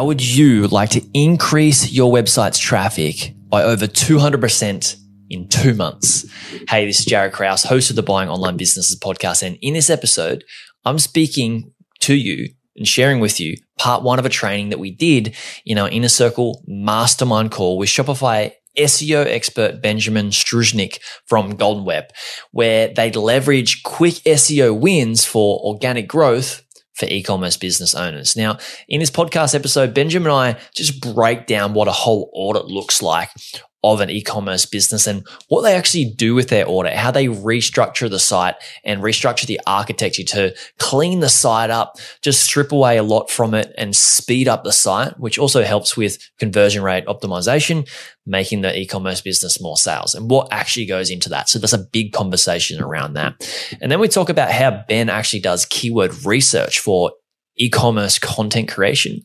How would you like to increase your website's traffic by over 200% in two months? Hey, this is Jared Kraus, host of the Buying Online Businesses podcast. And in this episode, I'm speaking to you and sharing with you part one of a training that we did in our inner circle mastermind call with Shopify SEO expert Benjamin Struznik from Golden Web, where they leverage quick SEO wins for organic growth for e-commerce business owners. Now, in this podcast episode, Benjamin and I just break down what a whole audit looks like of an e-commerce business and what they actually do with their audit, how they restructure the site and restructure the architecture to clean the site up, just strip away a lot from it and speed up the site, which also helps with conversion rate optimization, making the e-commerce business more sales and what actually goes into that. So there's a big conversation around that. And then we talk about how Ben actually does keyword research for e-commerce content creation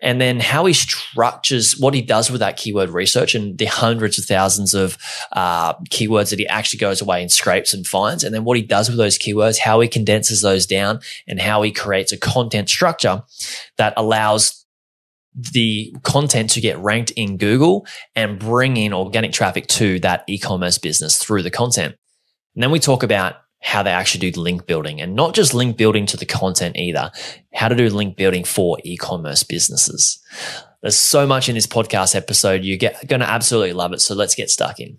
and then how he structures what he does with that keyword research and the hundreds of thousands of uh, keywords that he actually goes away and scrapes and finds, and then what he does with those keywords, how he condenses those down, and how he creates a content structure that allows the content to get ranked in Google and bring in organic traffic to that e-commerce business through the content. And then we talk about how they actually do link building and not just link building to the content either, how to do link building for e-commerce businesses. There's so much in this podcast episode. You're going to absolutely love it. So let's get stuck in.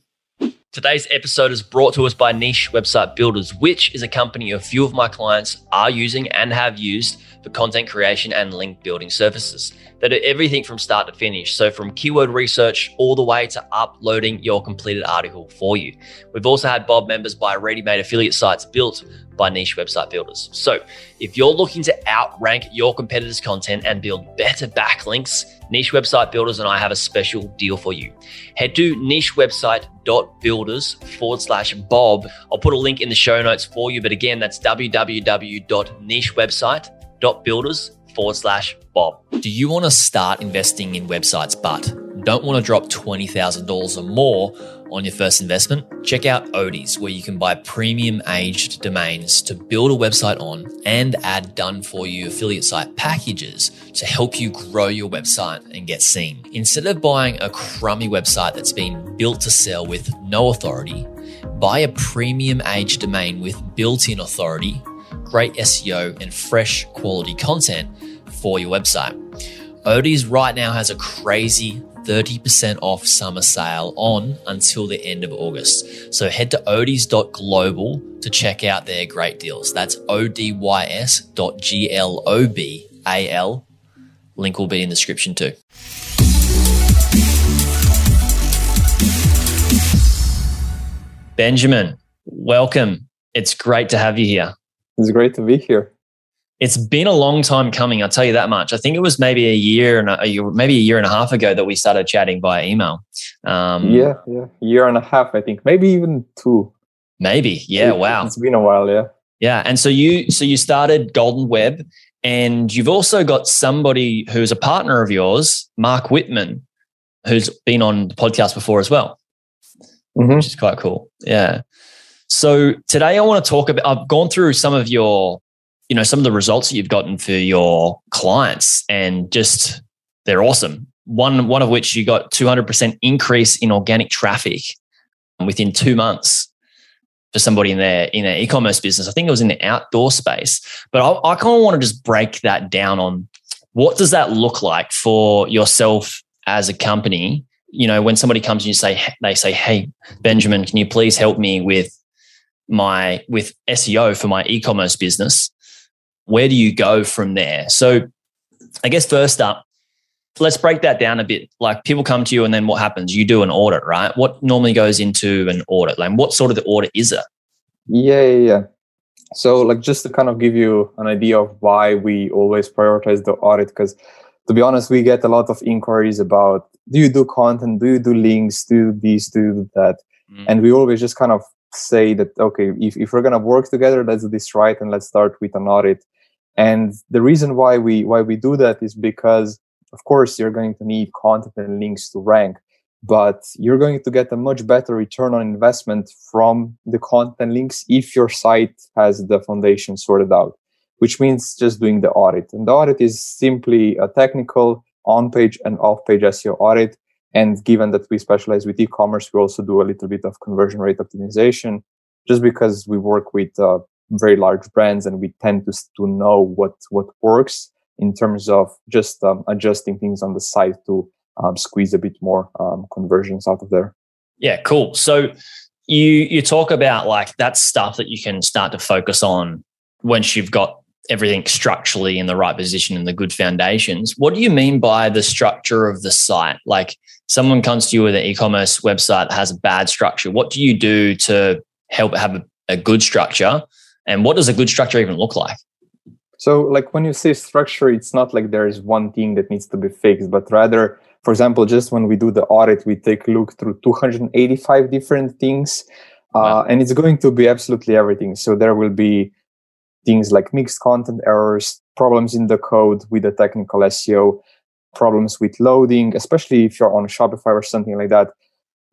Today's episode is brought to us by Niche Website Builders, which is a company a few of my clients are using and have used for content creation and link building services that do everything from start to finish. So, from keyword research all the way to uploading your completed article for you. We've also had Bob members buy ready made affiliate sites built by niche website builders. So, if you're looking to outrank your competitors' content and build better backlinks, Niche Website Builders and I have a special deal for you. Head to nichewebsite.builders forward slash Bob. I'll put a link in the show notes for you. But again, that's www.nichewebsite.builders forward slash Bob. Do you want to start investing in websites but don't want to drop $20,000 or more on your first investment? Check out Odys, where you can buy premium aged domains to build a website on and add done for you affiliate site packages to help you grow your website and get seen. Instead of buying a crummy website that's been built to sell with no authority, buy a premium aged domain with built in authority, great SEO, and fresh quality content for your website. Odys right now has a crazy 30% off summer sale on until the end of August. So head to odys.global to check out their great deals. That's O-D-Y-S dot G-L-O-B-A-L. Link will be in the description too. Benjamin, welcome. It's great to have you here. It's great to be here it's been a long time coming. I'll tell you that much. I think it was maybe a year and a, year, maybe a year and a half ago that we started chatting via email. Um, yeah, yeah, year and a half. I think maybe even two. Maybe, yeah. It, wow, it's been a while. Yeah, yeah. And so you, so you started Golden Web, and you've also got somebody who's a partner of yours, Mark Whitman, who's been on the podcast before as well, mm-hmm. which is quite cool. Yeah. So today I want to talk about. I've gone through some of your you know some of the results that you've gotten for your clients and just they're awesome. One one of which you got 200% increase in organic traffic within 2 months for somebody in their in their e-commerce business. I think it was in the outdoor space. But i, I kind of want to just break that down on what does that look like for yourself as a company? You know when somebody comes and you say they say hey benjamin can you please help me with my with seo for my e-commerce business where do you go from there? So, I guess first up, let's break that down a bit. Like people come to you, and then what happens? You do an audit, right? What normally goes into an audit? Like, what sort of the audit is it? Yeah, yeah, yeah. So, like, just to kind of give you an idea of why we always prioritize the audit, because to be honest, we get a lot of inquiries about do you do content, do you do links, do you do this, do you do that, mm. and we always just kind of say that okay, if, if we're gonna work together, let's do this right, and let's start with an audit and the reason why we why we do that is because of course you're going to need content and links to rank but you're going to get a much better return on investment from the content links if your site has the foundation sorted out which means just doing the audit and the audit is simply a technical on page and off page SEO audit. And given that we specialize with e-commerce, we also do a little bit of conversion rate optimization just because we work with uh, very large brands and we tend to, to know what, what works in terms of just um, adjusting things on the site to um, squeeze a bit more um, conversions out of there. Yeah, cool. So you you talk about like that stuff that you can start to focus on once you've got everything structurally in the right position and the good foundations. What do you mean by the structure of the site? Like someone comes to you with an e-commerce website that has a bad structure. What do you do to help have a, a good structure? And what does a good structure even look like? So, like when you say structure, it's not like there is one thing that needs to be fixed, but rather, for example, just when we do the audit, we take a look through 285 different things, uh, wow. and it's going to be absolutely everything. So there will be things like mixed content errors, problems in the code with the technical SEO, problems with loading, especially if you're on Shopify or something like that.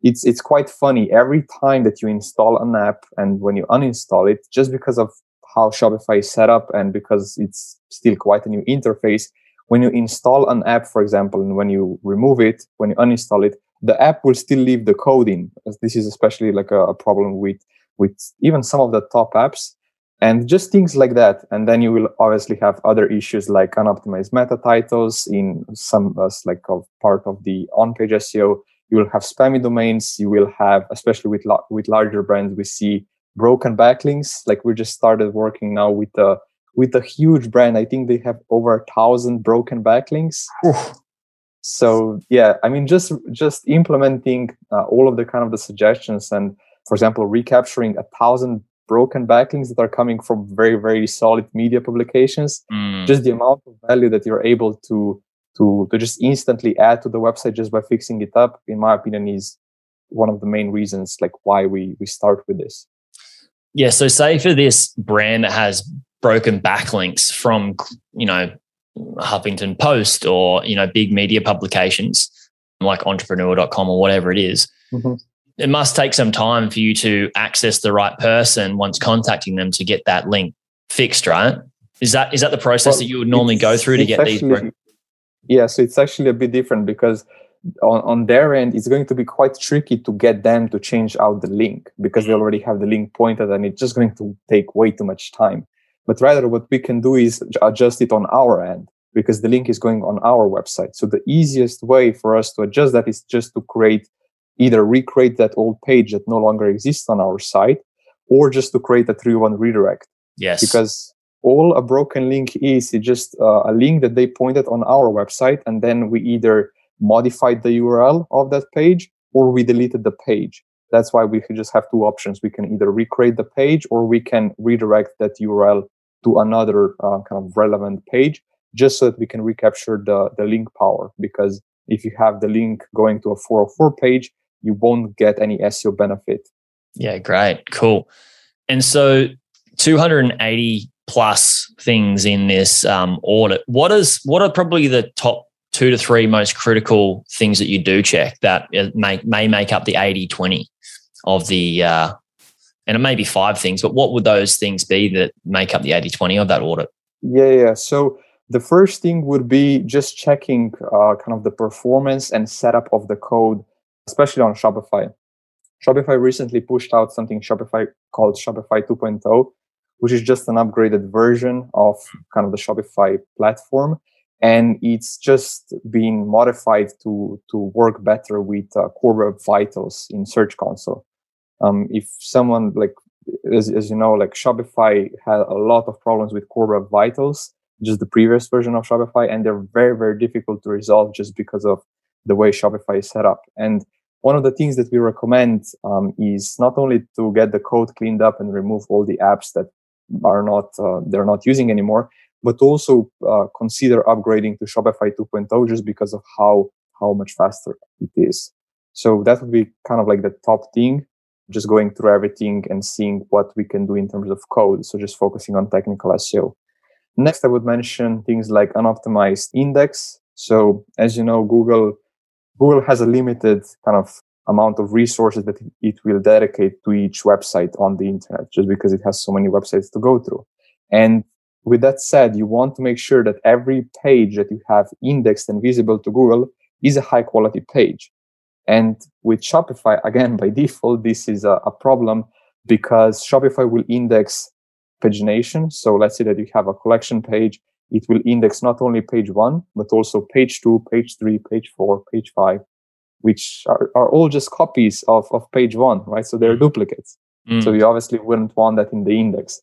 It's it's quite funny. Every time that you install an app and when you uninstall it, just because of how Shopify is set up and because it's still quite a new interface, when you install an app, for example, and when you remove it, when you uninstall it, the app will still leave the code in. This is especially like a, a problem with with even some of the top apps and just things like that. And then you will obviously have other issues like unoptimized meta titles in some uh, like part of the on-page seo you will have spammy domains you will have especially with la- with larger brands we see broken backlinks. Like we just started working now with a with a huge brand. I think they have over a thousand broken backlinks. So yeah i mean just just implementing uh, all of the kind of the suggestions and for example recapturing a thousand broken backlinks that are coming from very very solid media publications. Mm. just the amount of value that you're able to to to just instantly add to the website just by fixing it up in my opinion is one of the main reasons like why we we start with this yeah so say for this brand that has broken backlinks from you know huffington post or you know big media publications like entrepreneur.com or whatever it is, mm-hmm it must take some time for you to access the right person once contacting them to get that link fixed, right? Is that is that the process well, that you would normally go through to get actually, these? Yeah, so it's actually a bit different because on, on their end, it's going to be quite tricky to get them to change out the link because they mm-hmm. already have the link pointed and it's just going to take way too much time. But rather, what we can do is adjust it on our end because the link is going on our website. So the easiest way for us to adjust that is just to create either recreate that old page that no longer exists on our site or just to create a 301 redirect. Yes. Because all a broken link is, it's just uh, a link that they pointed on our website and then we either modified the URL of that page or we deleted the page. That's why we just have two options. We can either recreate the page or we can redirect that URL to another uh, kind of relevant page just so that we can recapture the, the link power. Because if you have the link going to a 404 page, you won't get any SEO benefit. Yeah, great. Cool. And so 280 plus things in this um, audit. What is what are probably the top two to three most critical things that you do check that may may make up the 80 20 of the uh, and it may be five things, but what would those things be that make up the 80 20 of that audit? Yeah, yeah. So the first thing would be just checking uh, kind of the performance and setup of the code especially on Shopify. Shopify recently pushed out something Shopify called Shopify 2.0, which is just an upgraded version of kind of the Shopify platform. And it's just been modified to, to work better with uh, Core Web Vitals in Search Console. Um, if someone like, as, as you know, like Shopify had a lot of problems with Core Web Vitals, just the previous version of Shopify, and they're very, very difficult to resolve just because of the way Shopify is set up. And one of the things that we recommend um, is not only to get the code cleaned up and remove all the apps that are not uh, they're not using anymore, but also uh, consider upgrading to Shopify 2.0 just because of how how much faster it is. So that would be kind of like the top thing, just going through everything and seeing what we can do in terms of code. So just focusing on technical SEO. Next, I would mention things like unoptimized index. So as you know, Google Google has a limited kind of amount of resources that it will dedicate to each website on the internet just because it has so many websites to go through. And with that said, you want to make sure that every page that you have indexed and visible to Google is a high quality page. And with Shopify, again, by default, this is a, a problem because Shopify will index pagination. So let's say that you have a collection page, it will index not only page one, but also page two, page three, page four, page five, which are, are all just copies of, of page one, right? So they're mm. duplicates. Mm. So you obviously wouldn't want that in the index.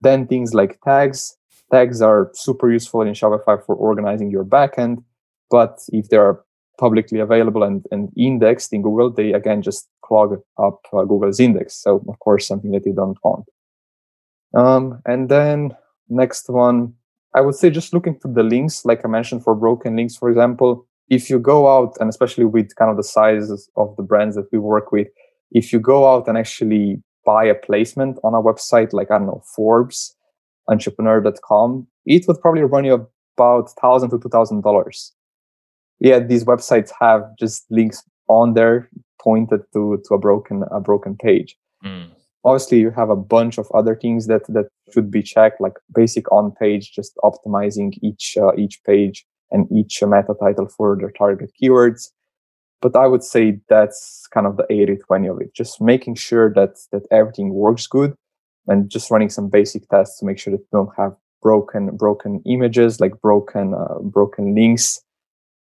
Then things like tags. Tags are super useful in Shopify for organizing your backend. But if they're publicly available and, and indexed in Google, they again just clog up uh, Google's index. So of course, something that you don't want. Um, and then next one, I would say just looking to the links, like I mentioned for broken links, for example, if you go out and especially with kind of the sizes of the brands that we work with, if you go out and actually buy a placement on a website like, I don't know, Forbes, entrepreneur.com, it would probably run you about thousand to two thousand dollars. Yeah, these websites have just links on there pointed to to a broken a broken page. Mm. Obviously, you have a bunch of other things that that should be checked, like basic on page, just optimizing each uh, each page and each meta title for their target keywords. But I would say that's kind of the 80 20 of it, just making sure that that everything works good and just running some basic tests to make sure that you don't have broken broken images like broken uh, broken links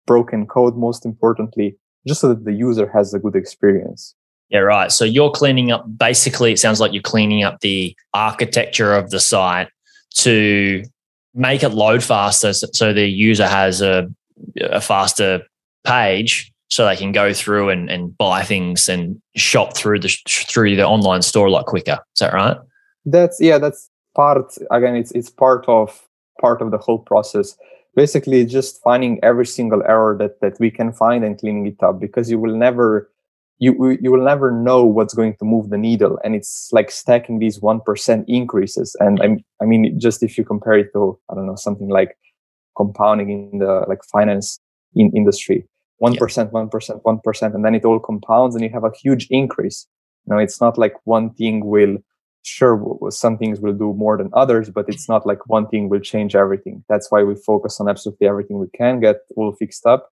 broken code most importantly just so that the user has a good experience yeah, right. So you're cleaning up, basically, it sounds like you're cleaning up the architecture of the site to make it load faster so the user has a, a faster page so they can go through and, and buy things and shop through the through the online store a lot quicker. Is that right? That's yeah, that's part again, it's it's part of part of the whole process. Basically just finding every single error that that we can find and cleaning it up because you will never you you will never know what's going to move the needle and it's like stacking these 1% increases. And i i mean just if you compare it to i don't know something like compounding in the like finance in industry 1% yeah. 1% 1% and then it all compounds and you have a huge increase. You know it's not like one thing will sure some things will do more than others but it's not like one thing will change everything. That's why we focus on absolutely everything we can get all fixed up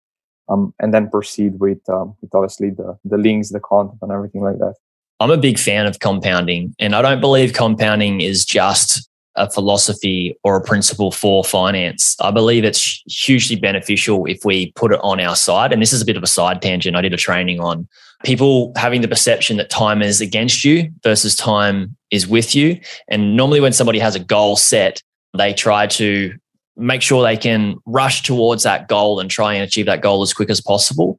um, and then proceed with, um, with obviously the, the links, the content, and everything like that. I'm a big fan of compounding, and I don't believe compounding is just a philosophy or a principle for finance. I believe it's hugely beneficial if we put it on our side. And this is a bit of a side tangent. I did a training on people having the perception that time is against you versus time is with you. And normally, when somebody has a goal set, they try to make sure they can rush towards that goal and try and achieve that goal as quick as possible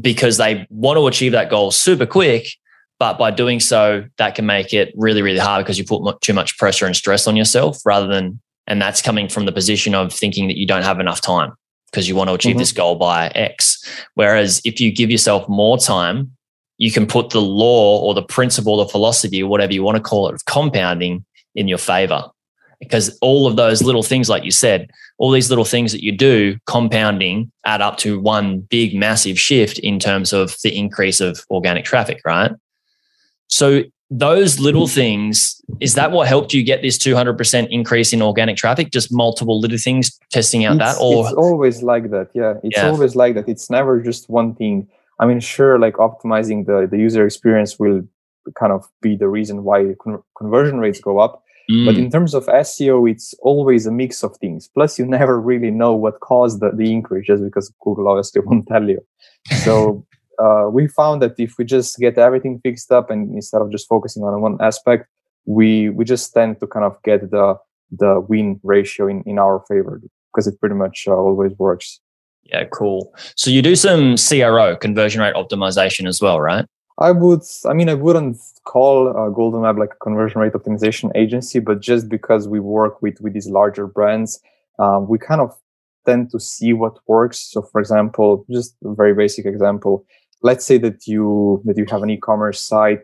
because they want to achieve that goal super quick. But by doing so, that can make it really, really hard because you put too much pressure and stress on yourself rather than, and that's coming from the position of thinking that you don't have enough time because you want to achieve mm-hmm. this goal by X. Whereas if you give yourself more time, you can put the law or the principle or philosophy or whatever you want to call it of compounding in your favor because all of those little things, like you said, all these little things that you do compounding add up to one big, massive shift in terms of the increase of organic traffic, right? So, those little things, is that what helped you get this 200% increase in organic traffic? Just multiple little things testing out it's, that? Or it's always like that. Yeah. It's yeah. always like that. It's never just one thing. I mean, sure, like optimizing the, the user experience will kind of be the reason why con- conversion rates go up Mm. But in terms of SEO, it's always a mix of things. Plus, you never really know what caused the, the increase just because Google obviously won't tell you. So uh, we found that if we just get everything fixed up and instead of just focusing on one aspect, we we just tend to kind of get the the win ratio in, in our favor because it pretty much uh, always works. Yeah, cool. So you do some CRO, conversion rate optimization as well, right? I would, I mean, I wouldn't call uh, Golden Web like a conversion rate optimization agency, but just because we work with with these larger brands, um, we kind of tend to see what works. So, for example, just a very basic example. Let's say that you that you have an e-commerce site.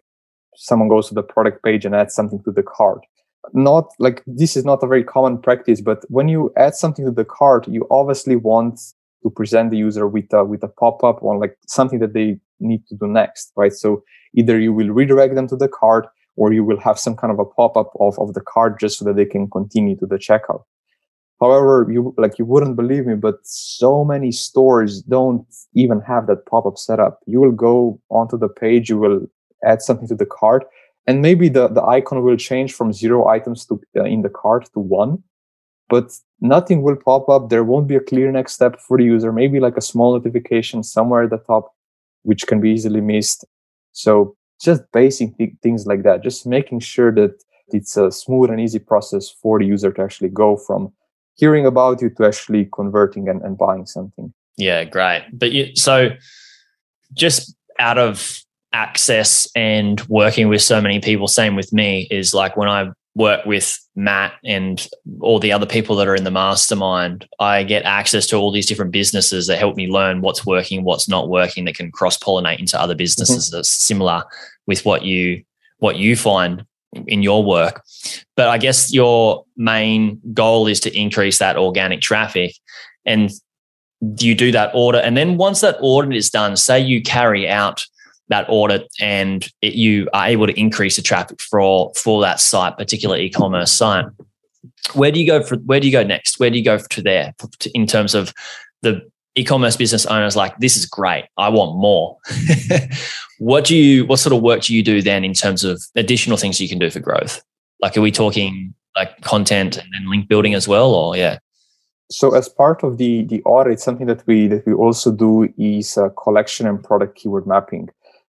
Someone goes to the product page and adds something to the cart. Not like this is not a very common practice, but when you add something to the cart, you obviously want to present the user with a with a pop-up or like something that they need to do next, right? So either you will redirect them to the cart or you will have some kind of a pop-up of, of the cart just so that they can continue to the checkout. However, you like you wouldn't believe me, but so many stores don't even have that pop-up setup. You will go onto the page, you will add something to the cart, and maybe the, the icon will change from zero items to uh, in the cart to one, but nothing will pop up. There won't be a clear next step for the user. Maybe like a small notification somewhere at the top, which can be easily missed. So just basic th- things like that. Just making sure that it's a smooth and easy process for the user to actually go from hearing about you to actually converting and, and buying something. Yeah, great. But you, so just out of access and working with so many people, same with me, is like when I work with Matt and all the other people that are in the mastermind, I get access to all these different businesses that help me learn what's working, what's not working, that can cross pollinate into other businesses mm-hmm. that's similar with what you what you find in your work. But I guess your main goal is to increase that organic traffic. And you do that order. And then once that audit is done, say you carry out that audit and it, you are able to increase the traffic for for that site, particular e-commerce site. Where do you go for where do you go next? Where do you go to there in terms of the e-commerce business owners like this is great. I want more. What do you what sort of work do you do then in terms of additional things you can do for growth? Like are we talking like content and then link building as well or yeah? So as part of the the audit something that we that we also do is a collection and product keyword mapping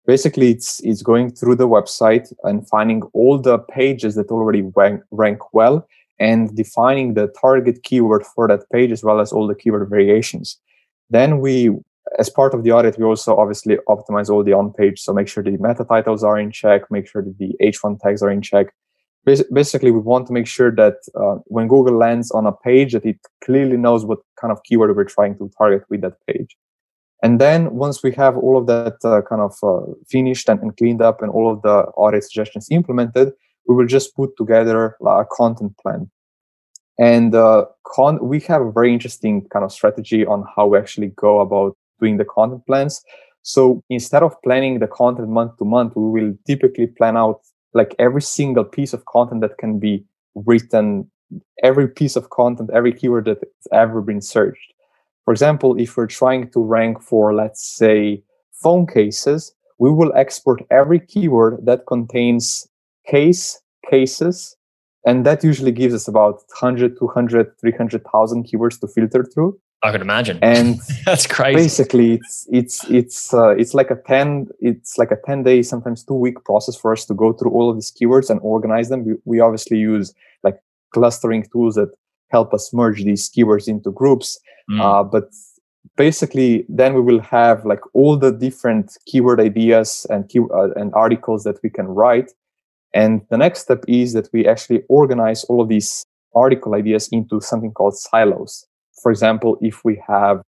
basically it's it's going through the website and finding all the pages that already rank, rank well and defining the target keyword for that page as well as all the keyword variations then we, as part of the audit, we also obviously optimize all the on page. So make sure the meta titles are in check, make sure that the H1 tags are in check. Basically, we want to make sure that uh, when Google lands on a page, that it clearly knows what kind of keyword we're trying to target with that page. And then once we have all of that uh, kind of uh, finished and, and, cleaned up and all of the audit suggestions implemented, we will just put together a content plan. And uh, con- we have a very interesting kind of strategy on how we actually go about doing the content plans. So instead of planning the content month to month, we will typically plan out like every single piece of content that can be written, every piece of content, every keyword that's ever been searched. For example, if we're trying to rank for, let's say, phone cases, we will export every keyword that contains case, cases, and that usually gives us about 100 200 300000 keywords to filter through. I could imagine. And that's crazy. basically it's it's it's uh, it's like a 10 it's like a 10 day sometimes two week process for us to go through all of these keywords and organize them. We, we obviously use like clustering tools that help us merge these keywords into groups mm. uh, but basically then we will have like all the different keyword ideas and key, uh, and articles that we can write and the next step is that we actually organize all of these article ideas into something called silos. For example, if we have,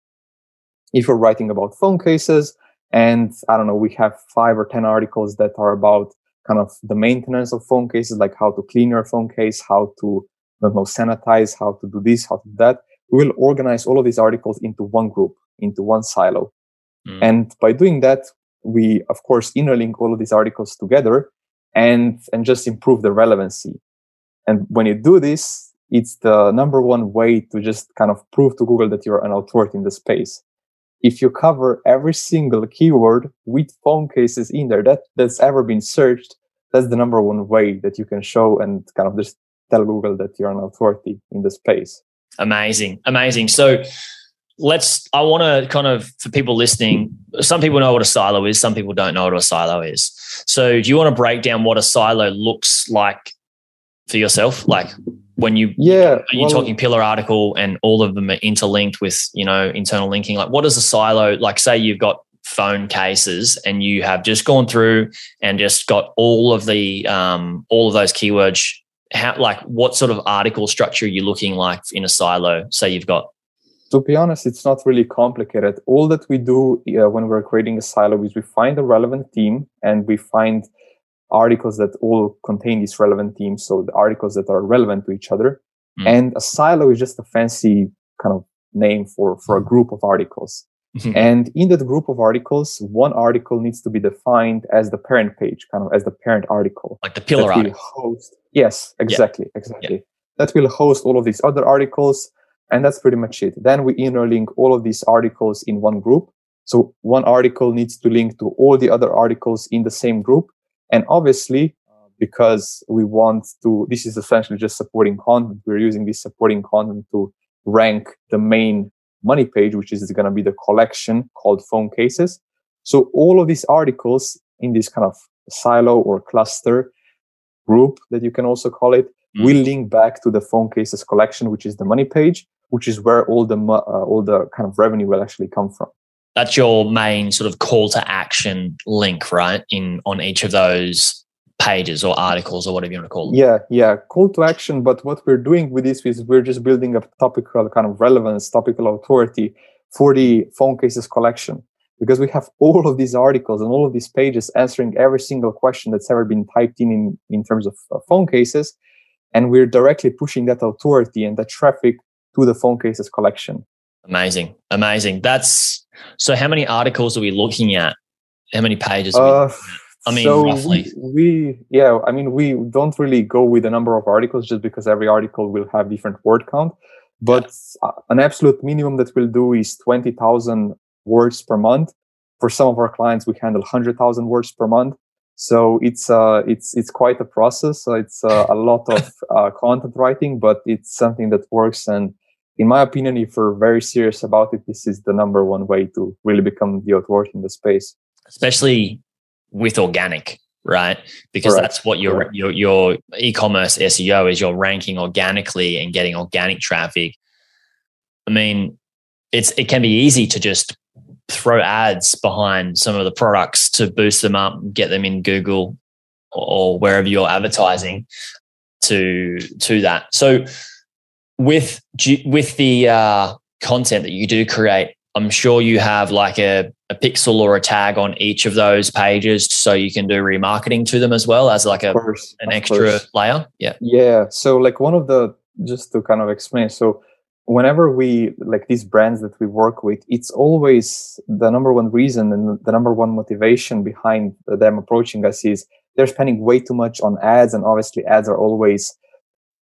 if we're writing about phone cases and I don't know, we have five or 10 articles that are about kind of the maintenance of phone cases, like how to clean your phone case, how to, don't know, sanitize, how to do this, how to do that. We will organize all of these articles into one group, into one silo. Mm. And by doing that, we, of course, interlink all of these articles together and and just improve the relevancy and when you do this it's the number one way to just kind of prove to google that you're an authority in the space if you cover every single keyword with phone cases in there that that's ever been searched that's the number one way that you can show and kind of just tell google that you're an authority in the space. Amazing amazing. So let's i want to kind of for people listening some people know what a silo is some people don't know what a silo is. So do you want to break down what a silo looks like for yourself? Like when you yeah are you well, talking pillar article and all of them are interlinked with you know internal linking? Like what is a silo? Like say you've got phone cases and you have just gone through and just got all of the um all of those keywords how like what sort of article structure are you looking like in a silo say you've got to be honest, it's not really complicated. All that we do uh, when we're creating a silo is we find a relevant theme and we find articles that all contain these relevant themes. So the articles that are relevant to each other. Mm. And a silo is just a fancy kind of name for, for a group of articles. Mm-hmm. And in that group of articles, one article needs to be defined as the parent page, kind of as the parent article. Like the pillar article. Host. Yes, exactly, yeah. exactly. Yeah. That will host all of these other articles and that's pretty much it. Then we interlink all of these articles in one group. So one article needs to link to all the other articles in the same group. And obviously, because we want to, this is essentially just supporting content. We're using this supporting content to rank the main money page, which is going to be the collection called phone cases. So all of these articles in this kind of silo or cluster group that you can also call it mm. will link back to the phone cases collection, which is the money page, which is where all the uh, all the kind of revenue will actually come from. That's your main sort of call to action link, right? In on each of those pages or articles or whatever you want to call them. Yeah, yeah, call to action. But what we're doing with this is we're just building a topical kind of relevance, topical authority for the phone cases collection because we have all of these articles and all of these pages answering every single question that's ever been typed in in, in terms of uh, phone cases. And we're directly pushing that authority and that traffic to the phone cases collection. Amazing. Amazing. That's so how many articles are we looking at? How many pages? Uh, I mean, so roughly. We, yeah, I mean, we don't really go with the number of articles just because every article will have different word count. But yeah. an absolute minimum that we'll do is 20,000 words per month. For some of our clients, we handle 100,000 words per month. So it's uh, it's it's quite a process. So it's uh, a lot of uh, content writing, but it's something that works. And in my opinion, if we're very serious about it, this is the number one way to really become the authority in the space. Especially with organic, right? Because Correct. that's what your Correct. your your e-commerce SEO is. You're ranking organically and getting organic traffic. I mean, it's it can be easy to just throw ads behind some of the products to boost them up, get them in Google or wherever you're advertising to to that. So with with the uh, content that you do create, I'm sure you have like a, a pixel or a tag on each of those pages so you can do remarketing to them as well as like a course, an extra layer. Yeah. Yeah. So like one of the just to kind of explain. So whenever we like these brands that we work with, it's always the number one reason and the number one motivation behind them approaching us is they're spending way too much on ads. And obviously ads are always,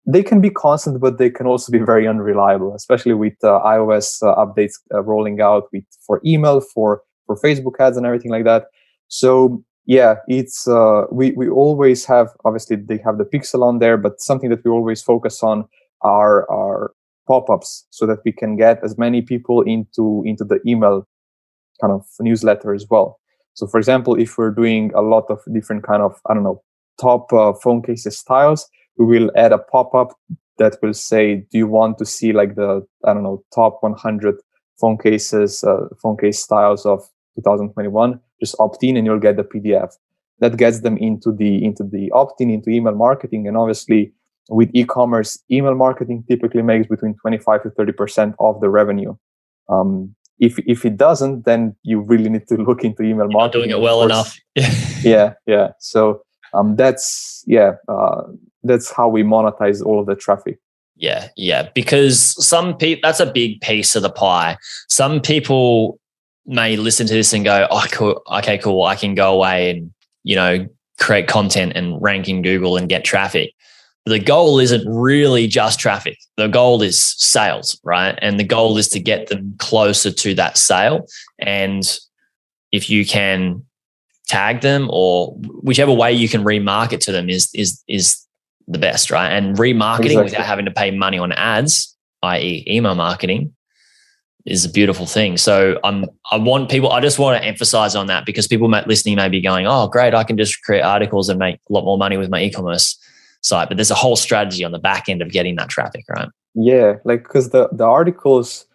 they can be constant, but they can also be very unreliable, especially with uh, iOS uh, updates uh, rolling out with for email, for, for Facebook ads and everything like that. So yeah, it's, uh, we, we always have, obviously they have the pixel on there, but something that we always focus on are, are pop-ups so that we can get as many people into into the email kind of newsletter as well so for example if we're doing a lot of different kind of i don't know top uh, phone cases styles we will add a pop-up that will say do you want to see like the i don't know top 100 phone cases uh, phone case styles of 2021 just opt in and you'll get the pdf that gets them into the into the opt-in into email marketing and obviously with e-commerce, email marketing typically makes between 25 to 30% of the revenue. Um, if, if it doesn't, then you really need to look into email You're marketing. doing it well enough. yeah. Yeah. So, um, that's, yeah, uh, that's how we monetize all of the traffic. Yeah. Yeah. Because some people, that's a big piece of the pie. Some people may listen to this and go, oh, cool. Okay, cool. I can go away and, you know, create content and rank in Google and get traffic the goal isn't really just traffic. The goal is sales, right? And the goal is to get them closer to that sale. And if you can tag them or whichever way you can remarket to them is is is the best, right? And remarketing exactly. without having to pay money on ads, i.e., email marketing, is a beautiful thing. So I'm I want people. I just want to emphasize on that because people listening may be going, "Oh, great! I can just create articles and make a lot more money with my e-commerce." site, but there's a whole strategy on the back end of getting that traffic, right? Yeah, like because the the articles,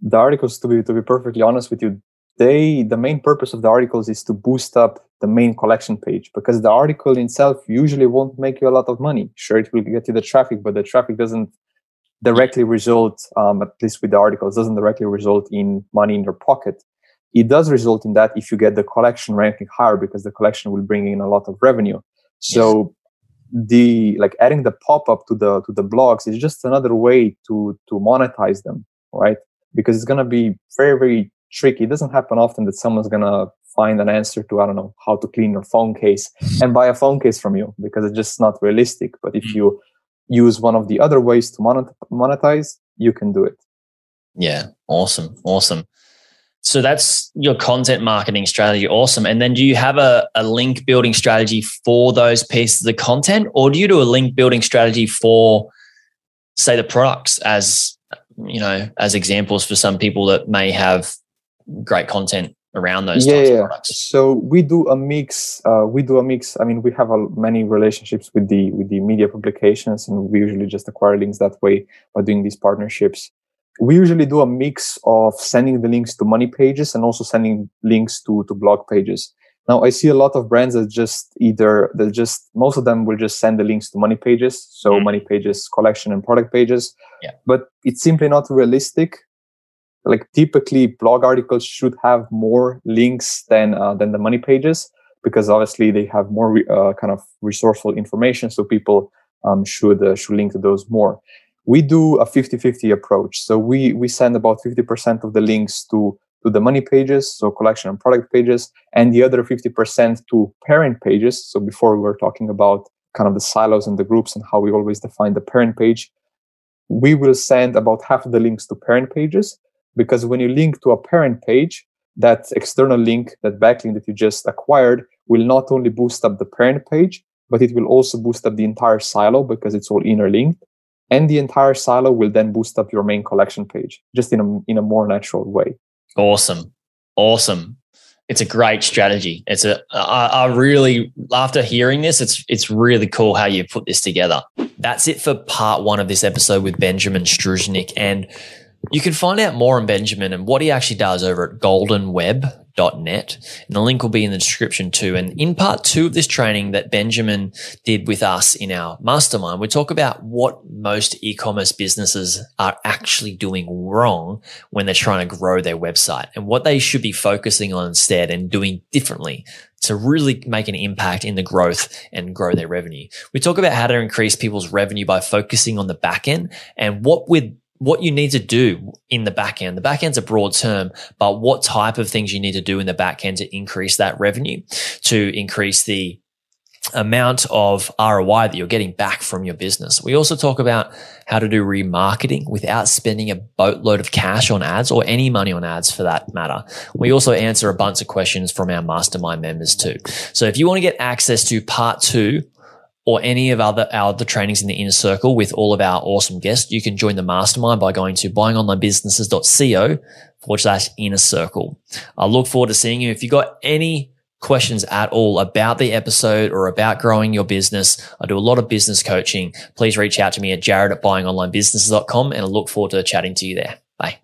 the articles to be to be perfectly honest with you, they the main purpose of the articles is to boost up the main collection page because the article itself usually won't make you a lot of money. Sure, it will get you the traffic, but the traffic doesn't directly result, um, at least with the articles, doesn't directly result in money in your pocket. It does result in that if you get the collection ranking higher because the collection will bring in a lot of revenue. So the like adding the pop-up to the to the blogs is just another way to to monetize them right because it's going to be very very tricky it doesn't happen often that someone's going to find an answer to i don't know how to clean your phone case and buy a phone case from you because it's just not realistic but if mm. you use one of the other ways to monetize you can do it Yeah. Awesome. Awesome. So that's your content marketing strategy. Awesome. And then do you have a, a link building strategy for those pieces of content, or do you do a link building strategy for, say, the products as you know, as examples for some people that may have great content around those yeah, yeah. products? So we do a mix. Uh, we do a mix. I mean, we have a, many relationships with the with the media publications, and we usually just acquire links that way by doing these partnerships we usually do a mix of sending the links to money pages and also sending links to, to blog pages. Now I see a lot of brands that just either that just most of them will just send the links to money pages, so mm. money pages collection and product pages. Yeah. But it's simply not realistic. Like typically, blog articles should have more links than uh, than the money pages because obviously they have more re- uh, kind of resourceful information. So people um, should uh, should link to those more we do a 50-50 approach. So we we send about 50% of the links to to the money pages, so collection and product pages, and the other 50% to parent pages. So before we were talking about kind of the silos and the groups and how we always define the parent page, we will send about half of the links to parent pages because when you link to a parent page, that external link, that backlink that you just acquired, will not only boost up the parent page, but it will also boost up the entire silo because it's all interlinked and the entire silo will then boost up your main collection page just in a, in a more natural way. Awesome. Awesome. It's a great strategy. It's a I, I really after hearing this, it's it's really cool how you put this together. That's it for part one of this episode with Benjamin Struznik. And you can find out more on Benjamin and what he actually does over at goldenweb.net. And the link will be in the description too. And in part two of this training that Benjamin did with us in our mastermind, we talk about what most e-commerce businesses are actually doing wrong when they're trying to grow their website and what they should be focusing on instead and doing differently to really make an impact in the growth and grow their revenue. We talk about how to increase people's revenue by focusing on the back end and what with what you need to do in the back end. The back end's a broad term, but what type of things you need to do in the back end to increase that revenue, to increase the amount of ROI that you're getting back from your business. We also talk about how to do remarketing without spending a boatload of cash on ads or any money on ads for that matter. We also answer a bunch of questions from our mastermind members too. So if you want to get access to part two or any of other our other trainings in the inner circle with all of our awesome guests, you can join the mastermind by going to buyingonlinebusinesses.co forward slash inner circle. I look forward to seeing you. If you've got any questions at all about the episode or about growing your business, I do a lot of business coaching. Please reach out to me at jared at buyingonlinebusinesses.com and I look forward to chatting to you there. Bye.